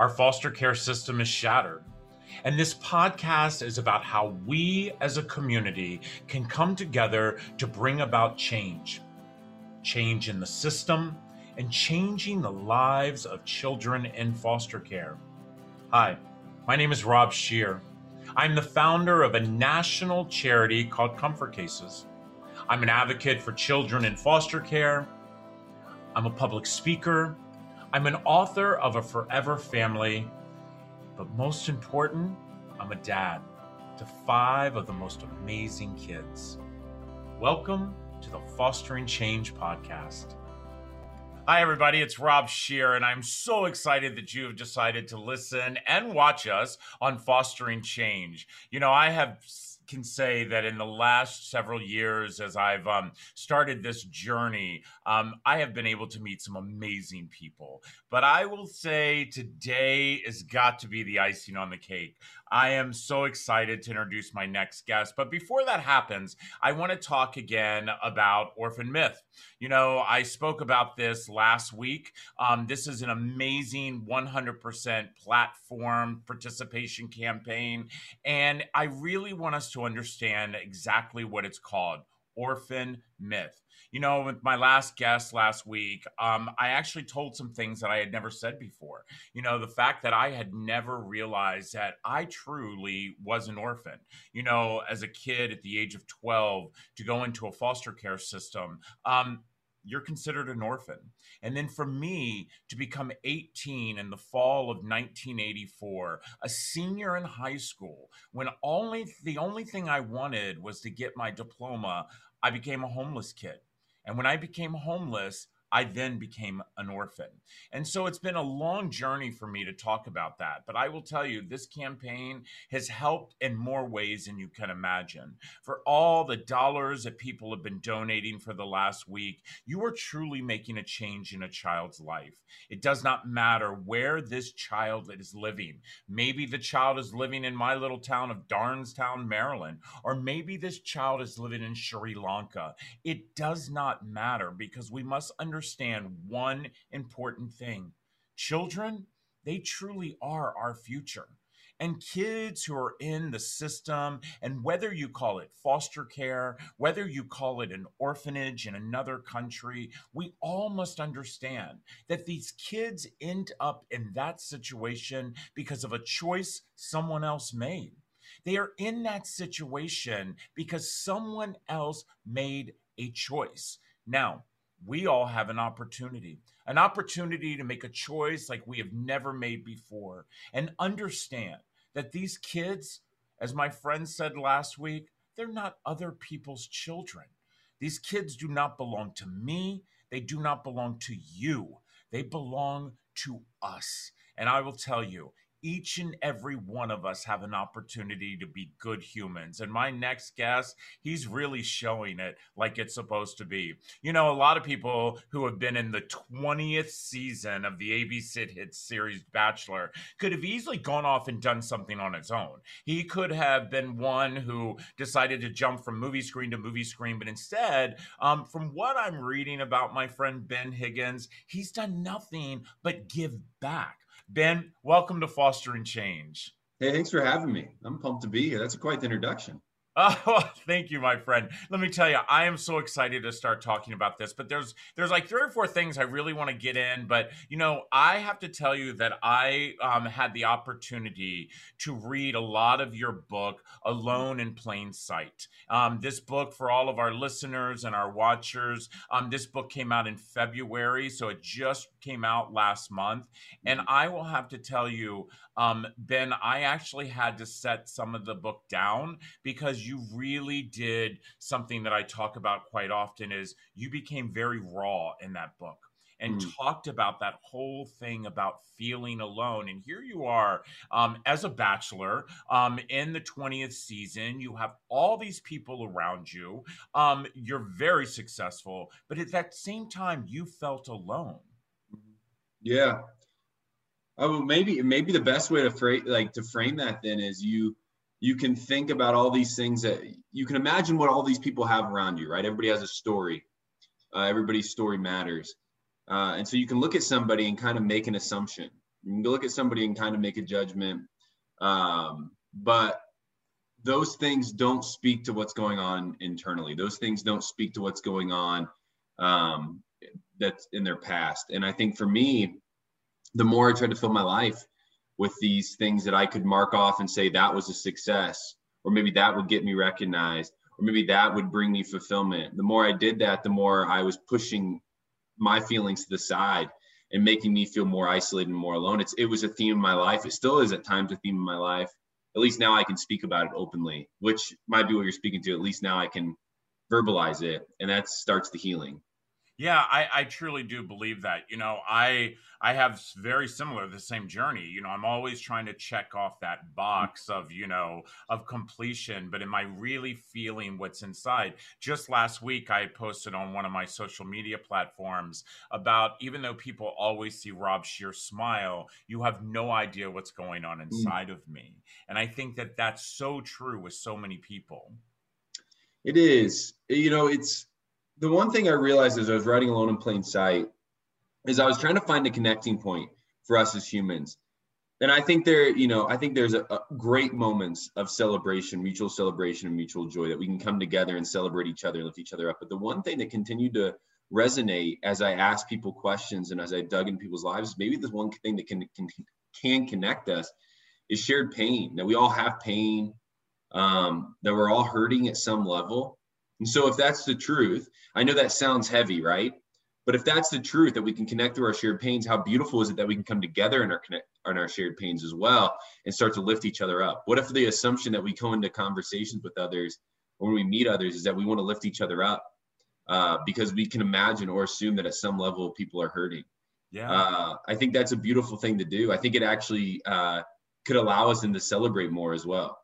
Our foster care system is shattered. And this podcast is about how we as a community can come together to bring about change change in the system and changing the lives of children in foster care. Hi, my name is Rob Scheer. I'm the founder of a national charity called Comfort Cases. I'm an advocate for children in foster care. I'm a public speaker. I'm an author of A Forever Family but most important, I'm a dad to five of the most amazing kids. Welcome to the Fostering Change podcast. Hi, everybody. It's Rob Scheer, and I'm so excited that you have decided to listen and watch us on Fostering Change. You know, I have can say that in the last several years, as I've um, started this journey, um, I have been able to meet some amazing people. But I will say today has got to be the icing on the cake. I am so excited to introduce my next guest. But before that happens, I want to talk again about Orphan Myth. You know, I spoke about this last week. Um, this is an amazing 100% platform participation campaign. And I really want us to understand exactly what it's called Orphan Myth. You know, with my last guest last week, um, I actually told some things that I had never said before. You know, the fact that I had never realized that I truly was an orphan. You know, as a kid at the age of 12, to go into a foster care system, um, you're considered an orphan. And then for me to become 18 in the fall of 1984, a senior in high school, when only the only thing I wanted was to get my diploma, I became a homeless kid. And when I became homeless, I then became an orphan. And so it's been a long journey for me to talk about that. But I will tell you, this campaign has helped in more ways than you can imagine. For all the dollars that people have been donating for the last week, you are truly making a change in a child's life. It does not matter where this child is living. Maybe the child is living in my little town of Darnestown, Maryland, or maybe this child is living in Sri Lanka. It does not matter because we must understand understand one important thing children, they truly are our future. And kids who are in the system, and whether you call it foster care, whether you call it an orphanage in another country, we all must understand that these kids end up in that situation because of a choice someone else made. They are in that situation because someone else made a choice. Now, we all have an opportunity, an opportunity to make a choice like we have never made before and understand that these kids, as my friend said last week, they're not other people's children. These kids do not belong to me. They do not belong to you. They belong to us. And I will tell you, each and every one of us have an opportunity to be good humans. And my next guest, he's really showing it like it's supposed to be. You know, a lot of people who have been in the 20th season of the ABC hit series Bachelor could have easily gone off and done something on its own. He could have been one who decided to jump from movie screen to movie screen, but instead, um, from what I'm reading about my friend Ben Higgins, he's done nothing but give back. Ben, welcome to Fostering Change. Hey, thanks for having me. I'm pumped to be here. That's quite the introduction. Oh, thank you, my friend. Let me tell you, I am so excited to start talking about this. But there's there's like three or four things I really want to get in. But you know, I have to tell you that I um, had the opportunity to read a lot of your book, Alone in Plain Sight. Um, this book, for all of our listeners and our watchers, um, this book came out in February, so it just came out last month. And mm-hmm. I will have to tell you, um, Ben, I actually had to set some of the book down because you really did something that I talk about quite often is you became very raw in that book and mm. talked about that whole thing about feeling alone. And here you are um, as a bachelor um, in the 20th season. You have all these people around you. Um, you're very successful, but at that same time, you felt alone. Yeah, Oh, maybe maybe the best way to frame like to frame that then is you you can think about all these things that you can imagine what all these people have around you, right? Everybody has a story. Uh, everybody's story matters, uh, and so you can look at somebody and kind of make an assumption. You can look at somebody and kind of make a judgment. Um, but those things don't speak to what's going on internally. Those things don't speak to what's going on um, that's in their past. And I think for me, the more I tried to fill my life with these things that I could mark off and say that was a success, or maybe that would get me recognized, or maybe that would bring me fulfillment. The more I did that, the more I was pushing my feelings to the side and making me feel more isolated and more alone. It's it was a theme in my life. It still is at times a theme in my life. At least now I can speak about it openly, which might be what you're speaking to. At least now I can verbalize it, and that starts the healing. Yeah, I, I truly do believe that. You know, I I have very similar the same journey. You know, I'm always trying to check off that box of you know of completion, but am I really feeling what's inside? Just last week, I posted on one of my social media platforms about even though people always see Rob Scheer smile, you have no idea what's going on mm. inside mm. of me, and I think that that's so true with so many people. It is. You know, it's the one thing I realized as I was writing Alone in Plain Sight is I was trying to find a connecting point for us as humans. And I think there, you know, I think there's a, a great moments of celebration, mutual celebration and mutual joy that we can come together and celebrate each other and lift each other up. But the one thing that continued to resonate as I asked people questions and as I dug in people's lives, maybe the one thing that can, can, can connect us is shared pain, that we all have pain, um, that we're all hurting at some level. And so, if that's the truth, I know that sounds heavy, right? But if that's the truth that we can connect through our shared pains, how beautiful is it that we can come together in our connect on our shared pains as well and start to lift each other up? What if the assumption that we go into conversations with others or when we meet others is that we want to lift each other up uh, because we can imagine or assume that at some level people are hurting? Yeah, uh, I think that's a beautiful thing to do. I think it actually uh, could allow us then to celebrate more as well.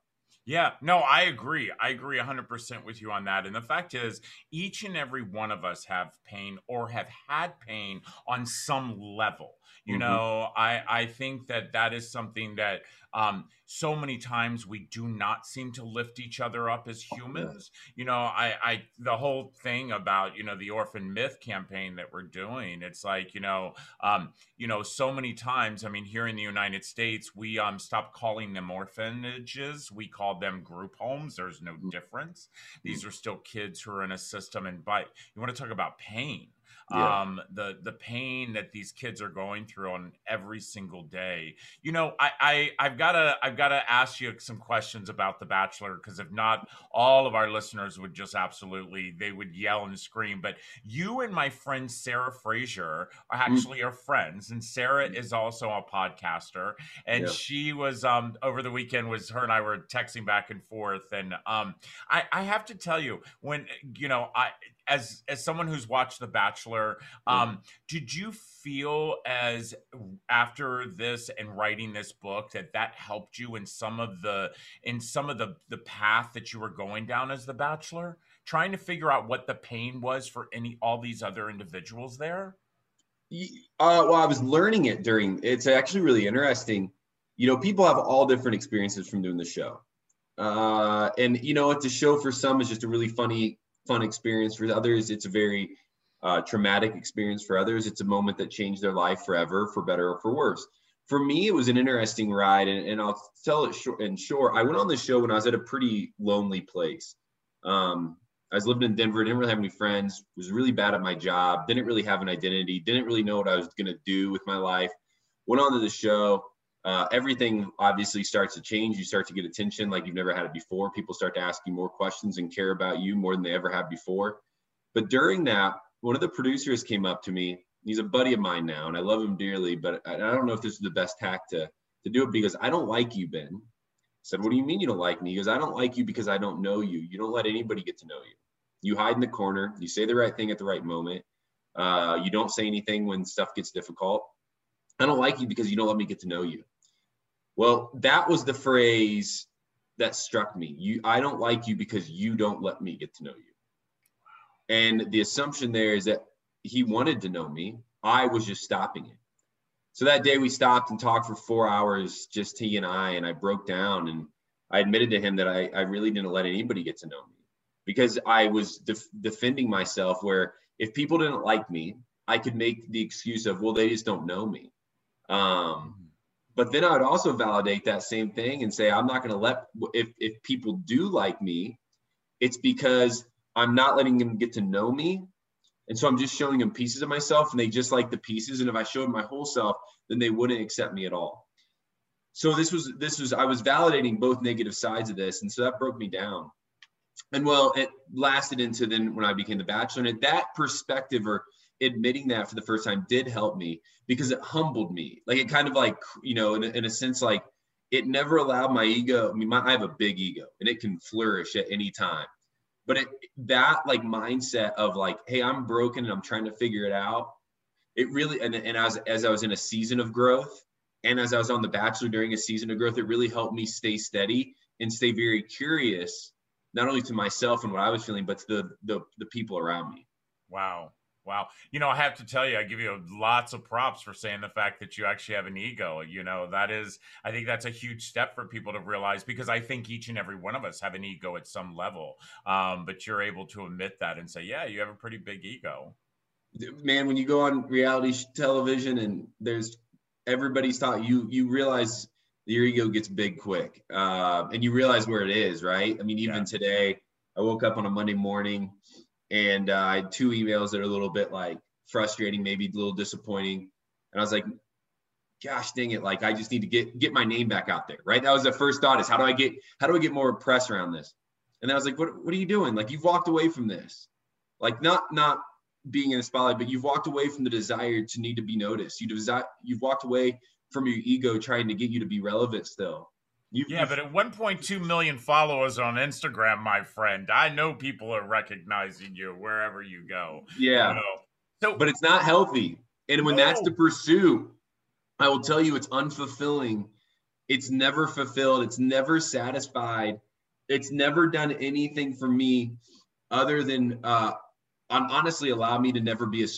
Yeah, no, I agree. I agree 100% with you on that. And the fact is, each and every one of us have pain or have had pain on some level. You mm-hmm. know, I, I think that that is something that um, so many times we do not seem to lift each other up as humans. You know, I, I, the whole thing about, you know, the orphan myth campaign that we're doing, it's like, you know, um, you know, so many times, I mean, here in the United States, we um, stopped calling them orphanages. We called them group homes. There's no mm. difference. These are still kids who are in a system. And by, you want to talk about pain yeah. um, the the pain that these kids are going through on every single day. You know, I, I I've got to I've got to ask you some questions about The Bachelor because if not, all of our listeners would just absolutely they would yell and scream. But you and my friend Sarah Fraser are mm. actually mm. are friends, and Sarah mm. is also a podcaster, and yeah. she was um over the weekend was her and I were texting back and forth, and um I I have to tell you when you know I as as someone who's watched The Bachelor, um, did you feel as after this and writing this book that that helped you in some of the in some of the the path that you were going down as The Bachelor, trying to figure out what the pain was for any all these other individuals there? Uh, well, I was learning it during. It's actually really interesting. You know, people have all different experiences from doing the show. Uh, and you know, it's a show for some is just a really funny fun experience. For others, it's a very uh, traumatic experience. For others, it's a moment that changed their life forever, for better or for worse. For me, it was an interesting ride, and, and I'll tell it short and short. I went on the show when I was at a pretty lonely place. Um, I was living in Denver, didn't really have any friends, was really bad at my job, didn't really have an identity, didn't really know what I was going to do with my life. Went on to the show, uh, everything obviously starts to change. You start to get attention like you've never had it before. People start to ask you more questions and care about you more than they ever have before. But during that, one of the producers came up to me. He's a buddy of mine now, and I love him dearly. But I, I don't know if this is the best tack to to do it because I don't like you, Ben. I said, "What do you mean you don't like me?" He goes, "I don't like you because I don't know you. You don't let anybody get to know you. You hide in the corner. You say the right thing at the right moment. Uh, you don't say anything when stuff gets difficult. I don't like you because you don't let me get to know you." Well, that was the phrase that struck me. You, I don't like you because you don't let me get to know you. And the assumption there is that he wanted to know me. I was just stopping it. So that day we stopped and talked for four hours, just he and I, and I broke down and I admitted to him that I, I really didn't let anybody get to know me because I was def- defending myself where if people didn't like me, I could make the excuse of, well, they just don't know me. Um, But then I would also validate that same thing and say, I'm not going to let, if, if people do like me, it's because I'm not letting them get to know me. And so I'm just showing them pieces of myself and they just like the pieces. And if I showed my whole self, then they wouldn't accept me at all. So this was, this was, I was validating both negative sides of this. And so that broke me down. And well, it lasted into then when I became the bachelor. And that perspective or admitting that for the first time did help me because it humbled me. Like it kind of like, you know, in a, in a sense, like it never allowed my ego. I mean, my, I have a big ego and it can flourish at any time. But it, that like mindset of like, hey, I'm broken and I'm trying to figure it out. It really, and, and as, as I was in a season of growth and as I was on The Bachelor during a season of growth, it really helped me stay steady and stay very curious, not only to myself and what I was feeling, but to the, the, the people around me. Wow. Wow. You know, I have to tell you, I give you lots of props for saying the fact that you actually have an ego. You know, that is, I think that's a huge step for people to realize because I think each and every one of us have an ego at some level. Um, but you're able to admit that and say, yeah, you have a pretty big ego. Man, when you go on reality television and there's everybody's thought, you, you realize your ego gets big quick uh, and you realize where it is, right? I mean, even yeah. today, I woke up on a Monday morning and uh, I had two emails that are a little bit like frustrating, maybe a little disappointing. And I was like, gosh dang it, like I just need to get get my name back out there, right? That was the first thought is how do I get how do I get more press around this? And I was like, what what are you doing? Like you've walked away from this. Like not not being in the spotlight, but you've walked away from the desire to need to be noticed. You desire you've walked away from your ego trying to get you to be relevant still. You, yeah, but at 1.2 million followers on Instagram, my friend, I know people are recognizing you wherever you go. Yeah. You know? So, but it's not healthy. And when no. that's the pursuit, I will tell you it's unfulfilling. It's never fulfilled. It's never satisfied. It's never done anything for me other than uh, honestly allow me to never be a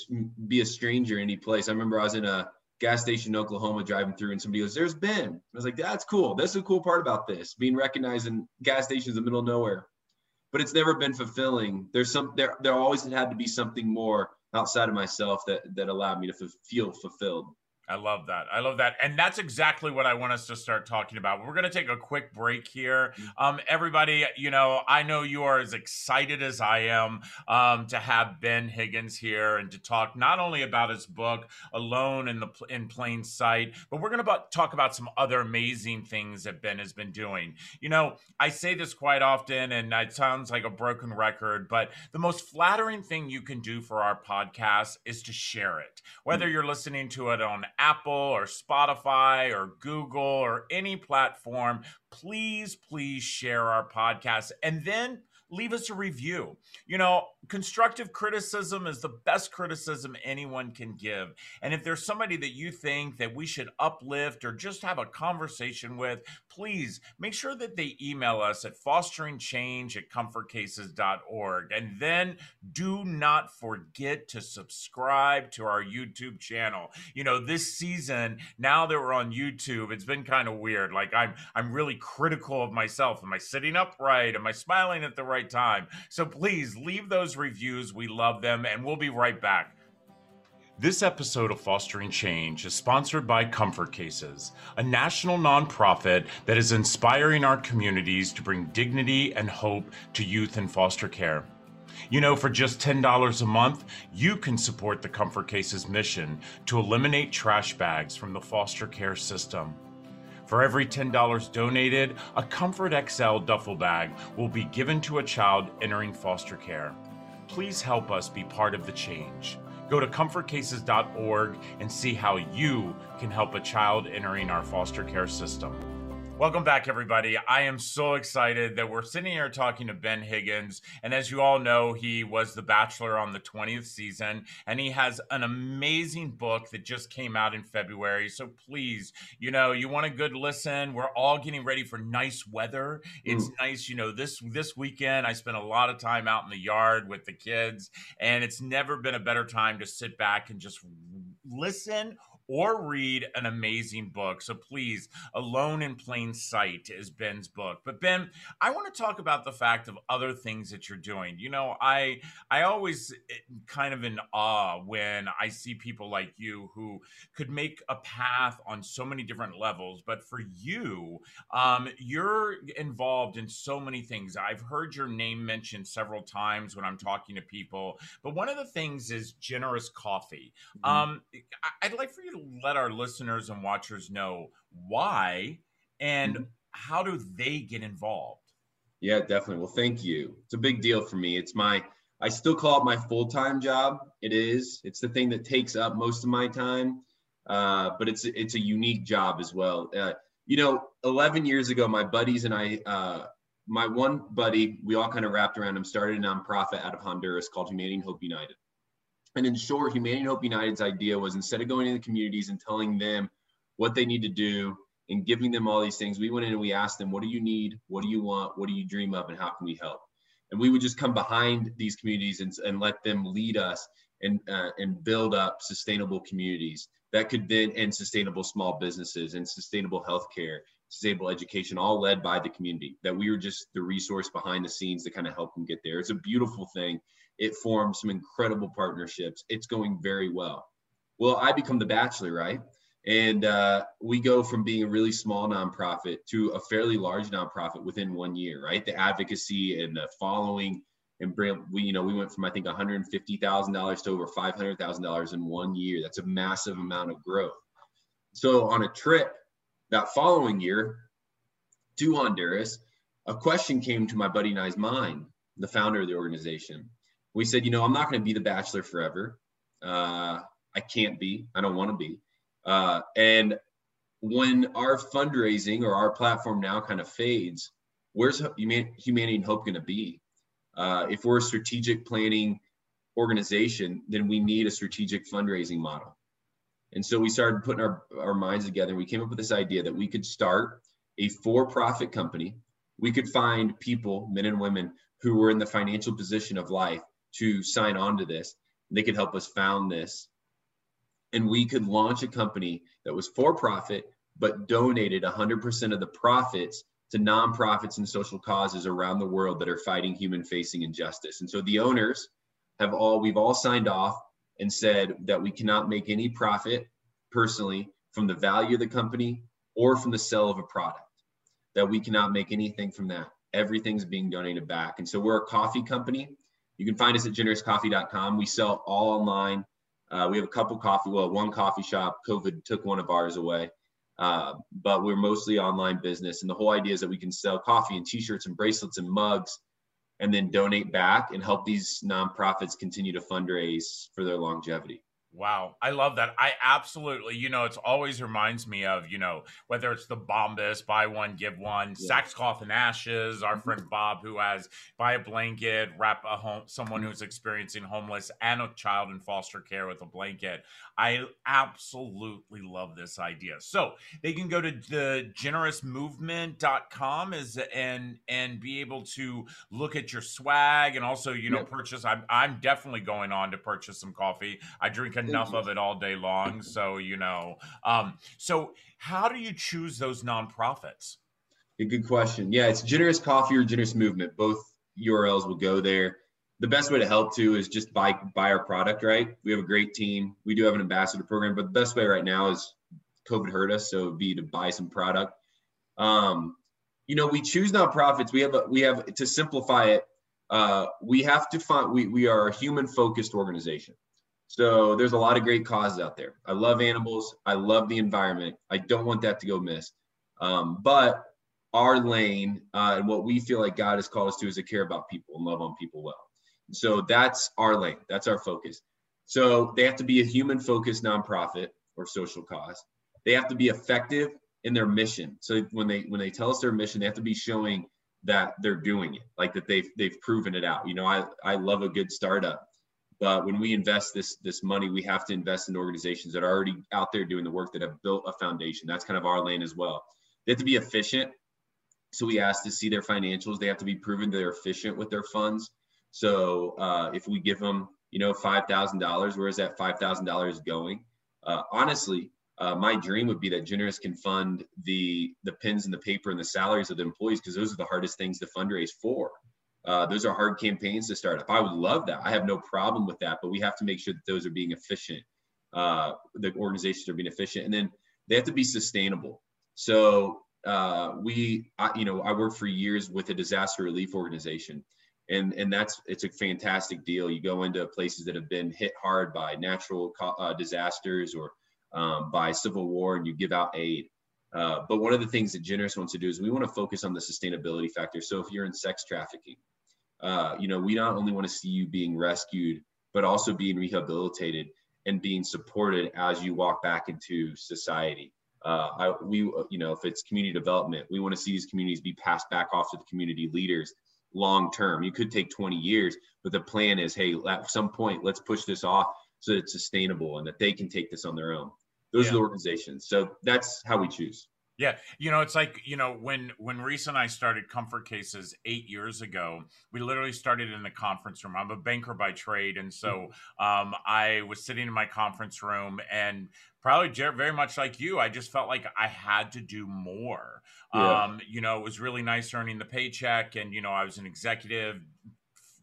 be a stranger any place. I remember I was in a gas station in Oklahoma driving through and somebody goes, There's Ben. I was like, That's cool. That's the cool part about this being recognized in gas stations in the middle of nowhere. But it's never been fulfilling. There's some there there always had to be something more outside of myself that that allowed me to f- feel fulfilled. I love that. I love that. And that's exactly what I want us to start talking about. We're going to take a quick break here. Um, everybody, you know, I know you are as excited as I am um, to have Ben Higgins here and to talk not only about his book, Alone in the in Plain Sight, but we're going to talk about some other amazing things that Ben has been doing. You know, I say this quite often and it sounds like a broken record, but the most flattering thing you can do for our podcast is to share it. Whether mm. you're listening to it on Apple or Spotify or Google or any platform, please, please share our podcast. And then leave us a review. You know, constructive criticism is the best criticism anyone can give. And if there's somebody that you think that we should uplift or just have a conversation with, please make sure that they email us at fosteringchange at comfortcases.org. And then do not forget to subscribe to our YouTube channel. You know, this season, now that we're on YouTube, it's been kind of weird. Like I'm I'm really critical of myself. Am I sitting upright? Am I smiling at the right right time. So please leave those reviews. We love them, and we'll be right back. This episode of Fostering Change is sponsored by Comfort Cases, a national nonprofit that is inspiring our communities to bring dignity and hope to youth in foster care. You know, for just $10 a month, you can support the Comfort Cases mission to eliminate trash bags from the foster care system. For every $10 donated, a Comfort XL duffel bag will be given to a child entering foster care. Please help us be part of the change. Go to comfortcases.org and see how you can help a child entering our foster care system. Welcome back, everybody. I am so excited that we're sitting here talking to Ben Higgins. And as you all know, he was The Bachelor on the 20th season, and he has an amazing book that just came out in February. So please, you know, you want a good listen. We're all getting ready for nice weather. It's mm. nice, you know, this this weekend I spent a lot of time out in the yard with the kids, and it's never been a better time to sit back and just listen or read an amazing book. So please, Alone in Plain Sight is Ben's book. But Ben, I want to talk about the fact of other things that you're doing. You know, I I always eh, kind of in awe when I see people like you who could make a path on so many different levels. But for you, um, you're involved in so many things. I've heard your name mentioned several times when I'm talking to people. But one of the things is generous coffee. Mm-hmm. Um, I'd like for you to let our listeners and watchers know why and mm-hmm. how do they get involved? Yeah, definitely. Well, thank you. It's a big deal for me. It's my I still call it my full-time job. It is. It's the thing that takes up most of my time. Uh, but it's it's a unique job as well. Uh, you know, 11 years ago, my buddies and I, uh, my one buddy, we all kind of wrapped around him, started a nonprofit out of Honduras called Humanity and Hope United. And in short, Humanity and Hope United's idea was instead of going into the communities and telling them what they need to do and giving them all these things, we went in and we asked them, what do you need? What do you want? What do you dream of? And how can we help? And we would just come behind these communities and, and let them lead us and, uh, and build up sustainable communities that could then end sustainable small businesses and sustainable healthcare, sustainable education, all led by the community. That we were just the resource behind the scenes to kind of help them get there. It's a beautiful thing. It formed some incredible partnerships. It's going very well. Well, I become the bachelor, right? And uh, we go from being a really small nonprofit to a fairly large nonprofit within one year, right? The advocacy and the following and we, you know, we went from I think $150,000 to over $500,000 in one year. That's a massive amount of growth. So on a trip that following year to Honduras, a question came to my buddy and I's mind, the founder of the organization. We said, you know, I'm not going to be the bachelor forever. Uh, I can't be. I don't want to be. Uh, and when our fundraising or our platform now kind of fades, where's humanity and hope going to be? Uh, if we're a strategic planning organization, then we need a strategic fundraising model. And so we started putting our, our minds together. We came up with this idea that we could start a for profit company. We could find people, men and women, who were in the financial position of life to sign on to this. They could help us found this. And we could launch a company that was for profit, but donated 100% of the profits to nonprofits and social causes around the world that are fighting human facing injustice. And so the owners have all, we've all signed off and said that we cannot make any profit personally from the value of the company or from the sale of a product, that we cannot make anything from that. Everything's being donated back. And so we're a coffee company. You can find us at generouscoffee.com. We sell all online. Uh, we have a couple coffee, well, one coffee shop. COVID took one of ours away. Uh, but we're mostly online business. And the whole idea is that we can sell coffee and t-shirts and bracelets and mugs and then donate back and help these nonprofits continue to fundraise for their longevity. Wow, I love that. I absolutely, you know, it's always reminds me of, you know, whether it's the Bombas, buy one, give one, yeah. sackcloth and ashes, our mm-hmm. friend Bob who has buy a blanket, wrap a home someone who's experiencing homeless and a child in foster care with a blanket. I absolutely love this idea. So they can go to the generousmovement.com is and and be able to look at your swag and also, you know, purchase. I'm I'm definitely going on to purchase some coffee. I drink enough of it all day long. So, you know, um, so how do you choose those nonprofits? A good question. Yeah, it's Generous Coffee or Generous Movement. Both URLs will go there. The best way to help too is just buy buy our product. Right, we have a great team. We do have an ambassador program, but the best way right now is COVID hurt us, so it'd be to buy some product. Um, you know, we choose nonprofits. We have a, we have to simplify it. Uh, we have to find we we are a human focused organization. So there's a lot of great causes out there. I love animals. I love the environment. I don't want that to go missed. Um, but our lane uh, and what we feel like God has called us to is to care about people and love on people well. So that's our lane. That's our focus. So they have to be a human focused nonprofit or social cause. They have to be effective in their mission. So when they when they tell us their mission, they have to be showing that they're doing it, like that they've they've proven it out. You know, I I love a good startup but when we invest this this money, we have to invest in organizations that are already out there doing the work that have built a foundation. That's kind of our lane as well. They have to be efficient. So we ask to see their financials. They have to be proven they're efficient with their funds. So uh, if we give them, you know, five thousand dollars, where is that five thousand dollars going? Uh, honestly, uh, my dream would be that generous can fund the the pins and the paper and the salaries of the employees because those are the hardest things to fundraise for uh, those are hard campaigns to start up. I would love that. I have no problem with that but we have to make sure that those are being efficient. Uh, the organizations are being efficient and then they have to be sustainable. So uh, we I, you know i worked for years with a disaster relief organization and and that's it's a fantastic deal. You go into places that have been hit hard by natural uh, disasters or um, by civil war and you give out aid. Uh, but one of the things that Generous wants to do is we want to focus on the sustainability factor. So if you're in sex trafficking, uh, you know, we not only want to see you being rescued, but also being rehabilitated and being supported as you walk back into society. Uh, I, we, you know, if it's community development, we want to see these communities be passed back off to the community leaders long term. You could take 20 years, but the plan is, hey, at some point, let's push this off so that it's sustainable and that they can take this on their own. Those yeah. are the organizations. So that's how we choose. Yeah, you know, it's like you know when when Reese and I started Comfort Cases eight years ago, we literally started in the conference room. I'm a banker by trade, and so um, I was sitting in my conference room, and probably very much like you, I just felt like I had to do more. Yeah. Um, you know, it was really nice earning the paycheck, and you know, I was an executive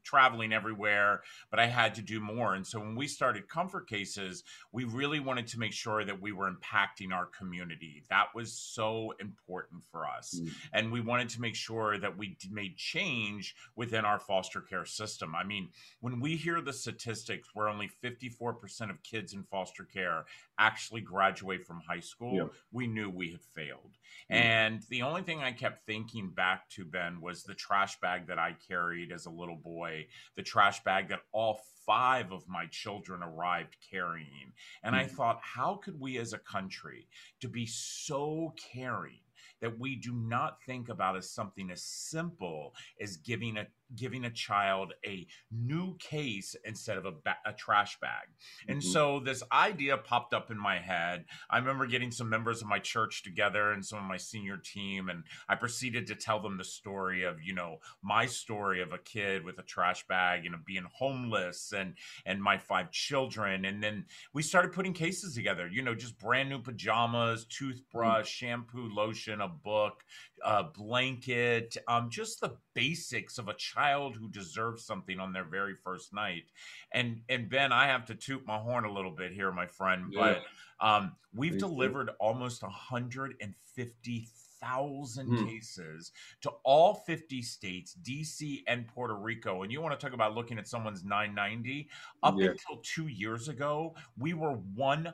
traveling everywhere, but I had to do more. And so when we started Comfort Cases, we really wanted to make sure that we were impacting our community. That was so important for us. Mm. And we wanted to make sure that we made change within our foster care system. I mean, when we hear the statistics where only 54% of kids in foster care actually graduate from high school, yeah. we knew we had failed. Mm. And the only thing I kept thinking back to, Ben, was the trash bag that I carried as a little boy, the trash bag that all five of my children arrived carrying. And mm. I thought, how could we as a country to be so caring that we do not think about as something as simple as giving a giving a child a new case instead of a, ba- a trash bag. And mm-hmm. so this idea popped up in my head. I remember getting some members of my church together and some of my senior team, and I proceeded to tell them the story of, you know, my story of a kid with a trash bag, you know, being homeless and and my five children. And then we started putting cases together, you know, just brand new pajamas, toothbrush, mm-hmm. shampoo, lotion, a book, a blanket, um, just the basics of a child who deserves something on their very first night. And and Ben, I have to toot my horn a little bit here, my friend, yeah. but um, we've Please delivered do. almost 150,000 hmm. cases to all 50 states, DC and Puerto Rico. And you want to talk about looking at someone's 990? Up yeah. until two years ago, we were 100%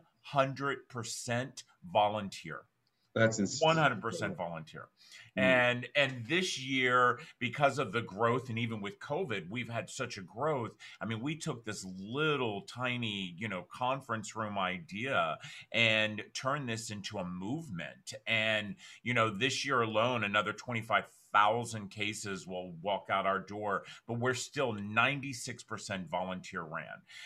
volunteer. That's one hundred percent volunteer, mm. and and this year because of the growth and even with COVID, we've had such a growth. I mean, we took this little tiny you know conference room idea and turned this into a movement. And you know, this year alone, another twenty five thousand cases will walk out our door, but we're still 96% volunteer ran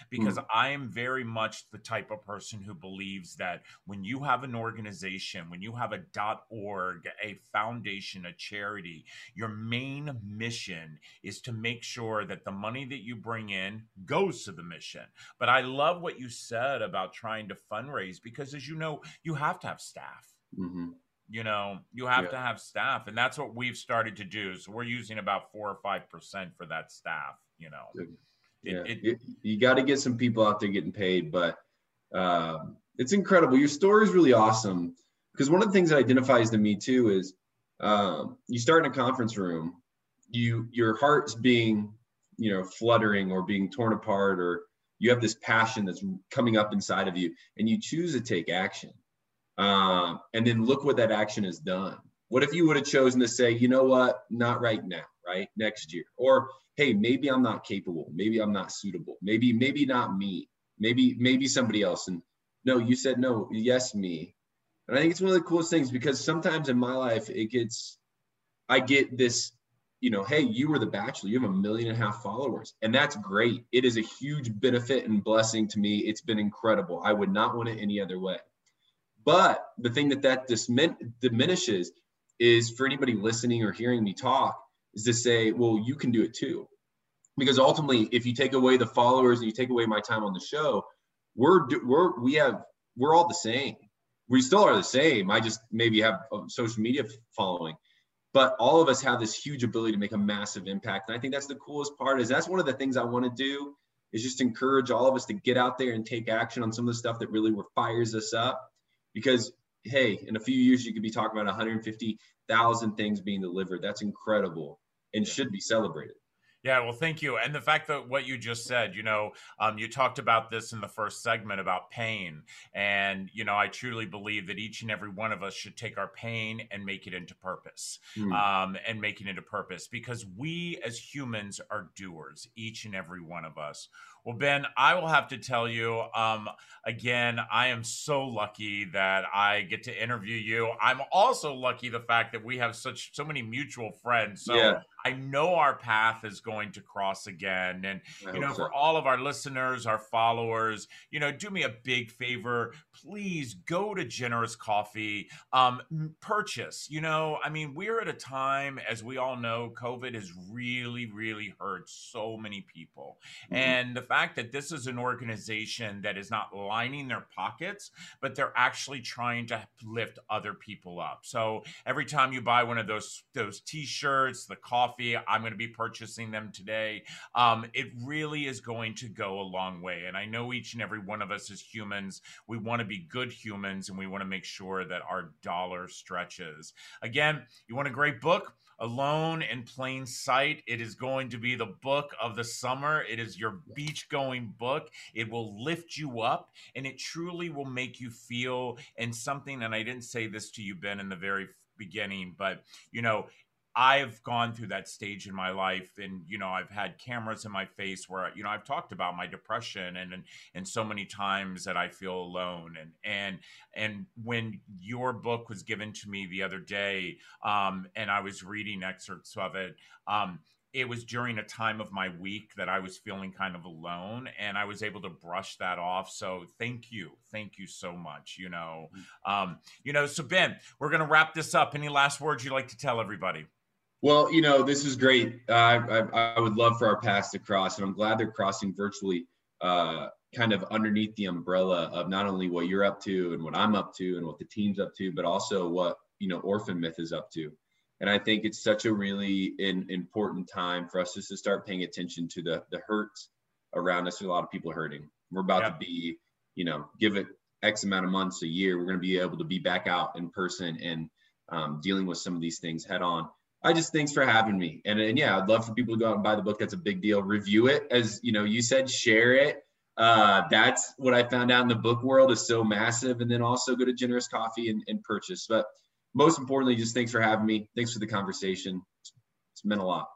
because mm. I am very much the type of person who believes that when you have an organization, when you have a .org, a foundation, a charity, your main mission is to make sure that the money that you bring in goes to the mission. But I love what you said about trying to fundraise because as you know, you have to have staff. Mm-hmm you know you have yeah. to have staff and that's what we've started to do so we're using about four or five percent for that staff you know yeah. It, it, you got to get some people out there getting paid but um, it's incredible your story is really awesome because one of the things that identifies to me too is um, you start in a conference room you your heart's being you know fluttering or being torn apart or you have this passion that's coming up inside of you and you choose to take action um, and then look what that action has done. What if you would have chosen to say, you know what, not right now, right? Next year. Or hey, maybe I'm not capable, maybe I'm not suitable, maybe, maybe not me, maybe, maybe somebody else. And no, you said no, yes, me. And I think it's one of the coolest things because sometimes in my life it gets I get this, you know, hey, you were the bachelor, you have a million and a half followers. And that's great. It is a huge benefit and blessing to me. It's been incredible. I would not want it any other way. But the thing that that diminishes is for anybody listening or hearing me talk is to say, well, you can do it too. Because ultimately, if you take away the followers and you take away my time on the show, we're we're we have we're all the same. we still are the same. I just maybe have a social media following, but all of us have this huge ability to make a massive impact. And I think that's the coolest part is that's one of the things I want to do is just encourage all of us to get out there and take action on some of the stuff that really fires us up. Because hey, in a few years you could be talking about 150,000 things being delivered. That's incredible and should be celebrated. Yeah, well, thank you. And the fact that what you just said, you know, um, you talked about this in the first segment about pain. And, you know, I truly believe that each and every one of us should take our pain and make it into purpose mm. um, and make it into purpose because we as humans are doers, each and every one of us. Well, Ben, I will have to tell you um, again, I am so lucky that I get to interview you. I'm also lucky the fact that we have such so many mutual friends. So yeah. I know our path is going to cross again. And, I you know, so. for all of our listeners, our followers, you know, do me a big favor. Please go to Generous Coffee, um, purchase. You know, I mean, we're at a time, as we all know, COVID has really, really hurt so many people. Mm-hmm. And the fact that this is an organization that is not lining their pockets, but they're actually trying to lift other people up. So every time you buy one of those, those t shirts, the coffee, I'm going to be purchasing them today. Um, it really is going to go a long way. And I know each and every one of us as humans, we want to be good humans and we want to make sure that our dollar stretches. Again, you want a great book? Alone in Plain Sight. It is going to be the book of the summer. It is your beach going book. It will lift you up and it truly will make you feel and something. And I didn't say this to you, Ben, in the very beginning, but you know, I've gone through that stage in my life, and you know, I've had cameras in my face where you know I've talked about my depression, and and, and so many times that I feel alone, and and and when your book was given to me the other day, um, and I was reading excerpts of it, um, it was during a time of my week that I was feeling kind of alone and I was able to brush that off. So thank you. Thank you so much. You know, mm. um, you know, so Ben, we're going to wrap this up. Any last words you'd like to tell everybody? Well, you know, this is great. Uh, I, I, would love for our paths to cross, and I'm glad they're crossing virtually, uh, kind of underneath the umbrella of not only what you're up to and what I'm up to and what the team's up to, but also what you know Orphan Myth is up to. And I think it's such a really in, important time for us just to start paying attention to the the hurts around us. There's a lot of people hurting. We're about to be, you know, give it X amount of months a year. We're going to be able to be back out in person and um, dealing with some of these things head on. I just thanks for having me. And, and yeah, I'd love for people to go out and buy the book. That's a big deal. Review it as you know, you said share it. Uh, that's what I found out in the book world is so massive. And then also go to Generous Coffee and, and purchase. But most importantly, just thanks for having me. Thanks for the conversation. It's, it's meant a lot.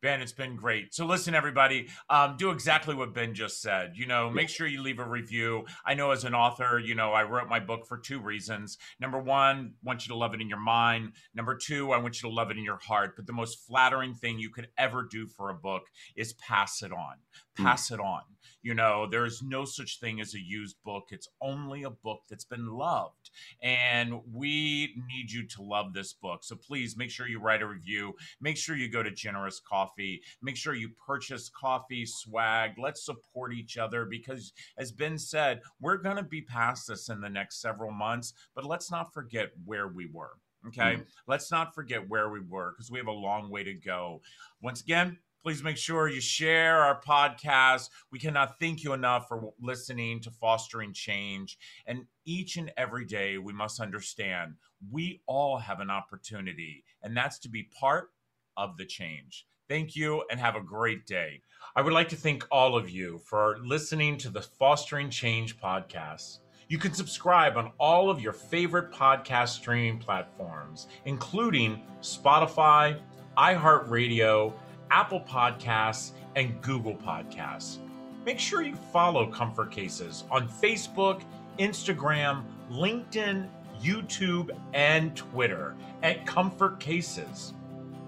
Ben, it's been great. So, listen, everybody, um, do exactly what Ben just said. You know, make sure you leave a review. I know as an author, you know, I wrote my book for two reasons. Number one, I want you to love it in your mind. Number two, I want you to love it in your heart. But the most flattering thing you could ever do for a book is pass it on. Hmm. Pass mm. it on. You know, there is no such thing as a used book. It's only a book that's been loved. And we need you to love this book. So please make sure you write a review. Make sure you go to Generous Coffee. Make sure you purchase coffee, swag. Let's support each other because, as Ben said, we're going to be past this in the next several months. But let's not forget where we were. Okay. Mm. Let's not forget where we were because we have a long way to go. Once again, Please make sure you share our podcast. We cannot thank you enough for listening to Fostering Change. And each and every day, we must understand we all have an opportunity, and that's to be part of the change. Thank you and have a great day. I would like to thank all of you for listening to the Fostering Change podcast. You can subscribe on all of your favorite podcast streaming platforms, including Spotify, iHeartRadio, Apple Podcasts, and Google Podcasts. Make sure you follow Comfort Cases on Facebook, Instagram, LinkedIn, YouTube, and Twitter at Comfort Cases.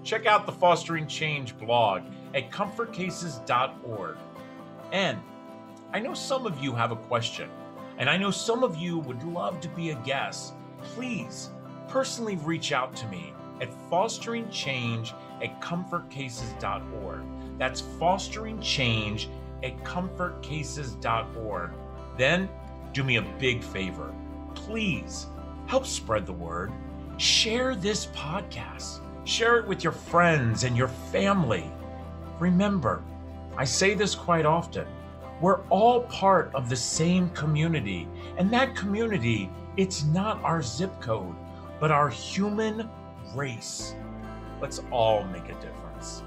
Check out the Fostering Change blog at comfortcases.org. And I know some of you have a question, and I know some of you would love to be a guest. Please personally reach out to me at Fostering Change at comfortcases.org. That's fostering change at comfortcases.org. Then do me a big favor. Please help spread the word. Share this podcast. Share it with your friends and your family. Remember, I say this quite often. We're all part of the same community, and that community, it's not our zip code, but our human race. Let's all make a difference.